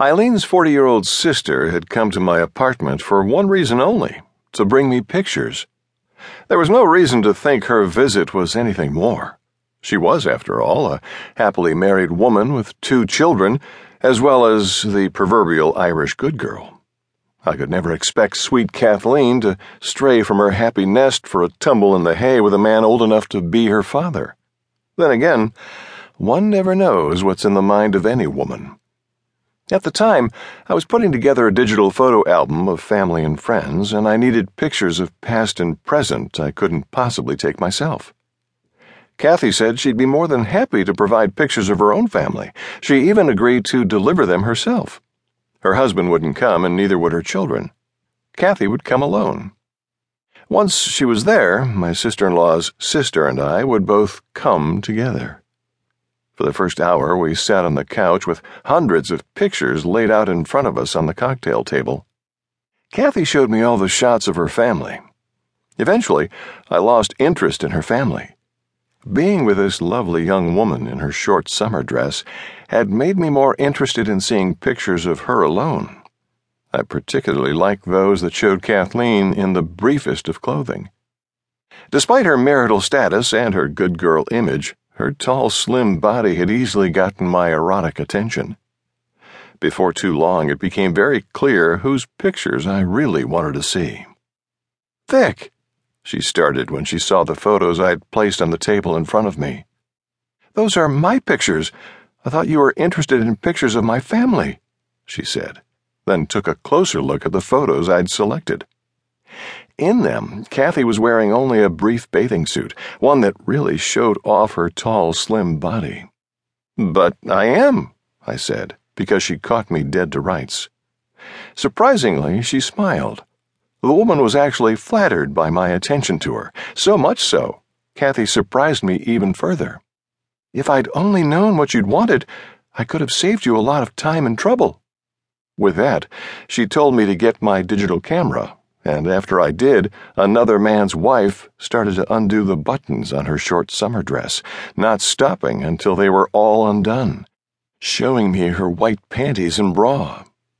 Eileen's 40 year old sister had come to my apartment for one reason only to bring me pictures. There was no reason to think her visit was anything more. She was, after all, a happily married woman with two children, as well as the proverbial Irish good girl. I could never expect sweet Kathleen to stray from her happy nest for a tumble in the hay with a man old enough to be her father. Then again, one never knows what's in the mind of any woman. At the time, I was putting together a digital photo album of family and friends, and I needed pictures of past and present I couldn't possibly take myself. Kathy said she'd be more than happy to provide pictures of her own family. She even agreed to deliver them herself. Her husband wouldn't come, and neither would her children. Kathy would come alone. Once she was there, my sister in law's sister and I would both come together. For the first hour, we sat on the couch with hundreds of pictures laid out in front of us on the cocktail table. Kathy showed me all the shots of her family. Eventually, I lost interest in her family. Being with this lovely young woman in her short summer dress had made me more interested in seeing pictures of her alone. I particularly liked those that showed Kathleen in the briefest of clothing. Despite her marital status and her good girl image, her tall, slim body had easily gotten my erotic attention. Before too long, it became very clear whose pictures I really wanted to see. Vic, she started when she saw the photos I'd placed on the table in front of me. Those are my pictures. I thought you were interested in pictures of my family, she said, then took a closer look at the photos I'd selected. In them, Kathy was wearing only a brief bathing suit, one that really showed off her tall, slim body. But I am, I said, because she caught me dead to rights. Surprisingly, she smiled. The woman was actually flattered by my attention to her, so much so, Kathy surprised me even further. If I'd only known what you'd wanted, I could have saved you a lot of time and trouble. With that, she told me to get my digital camera and after I did, another man's wife started to undo the buttons on her short summer dress, not stopping until they were all undone, showing me her white panties and bra.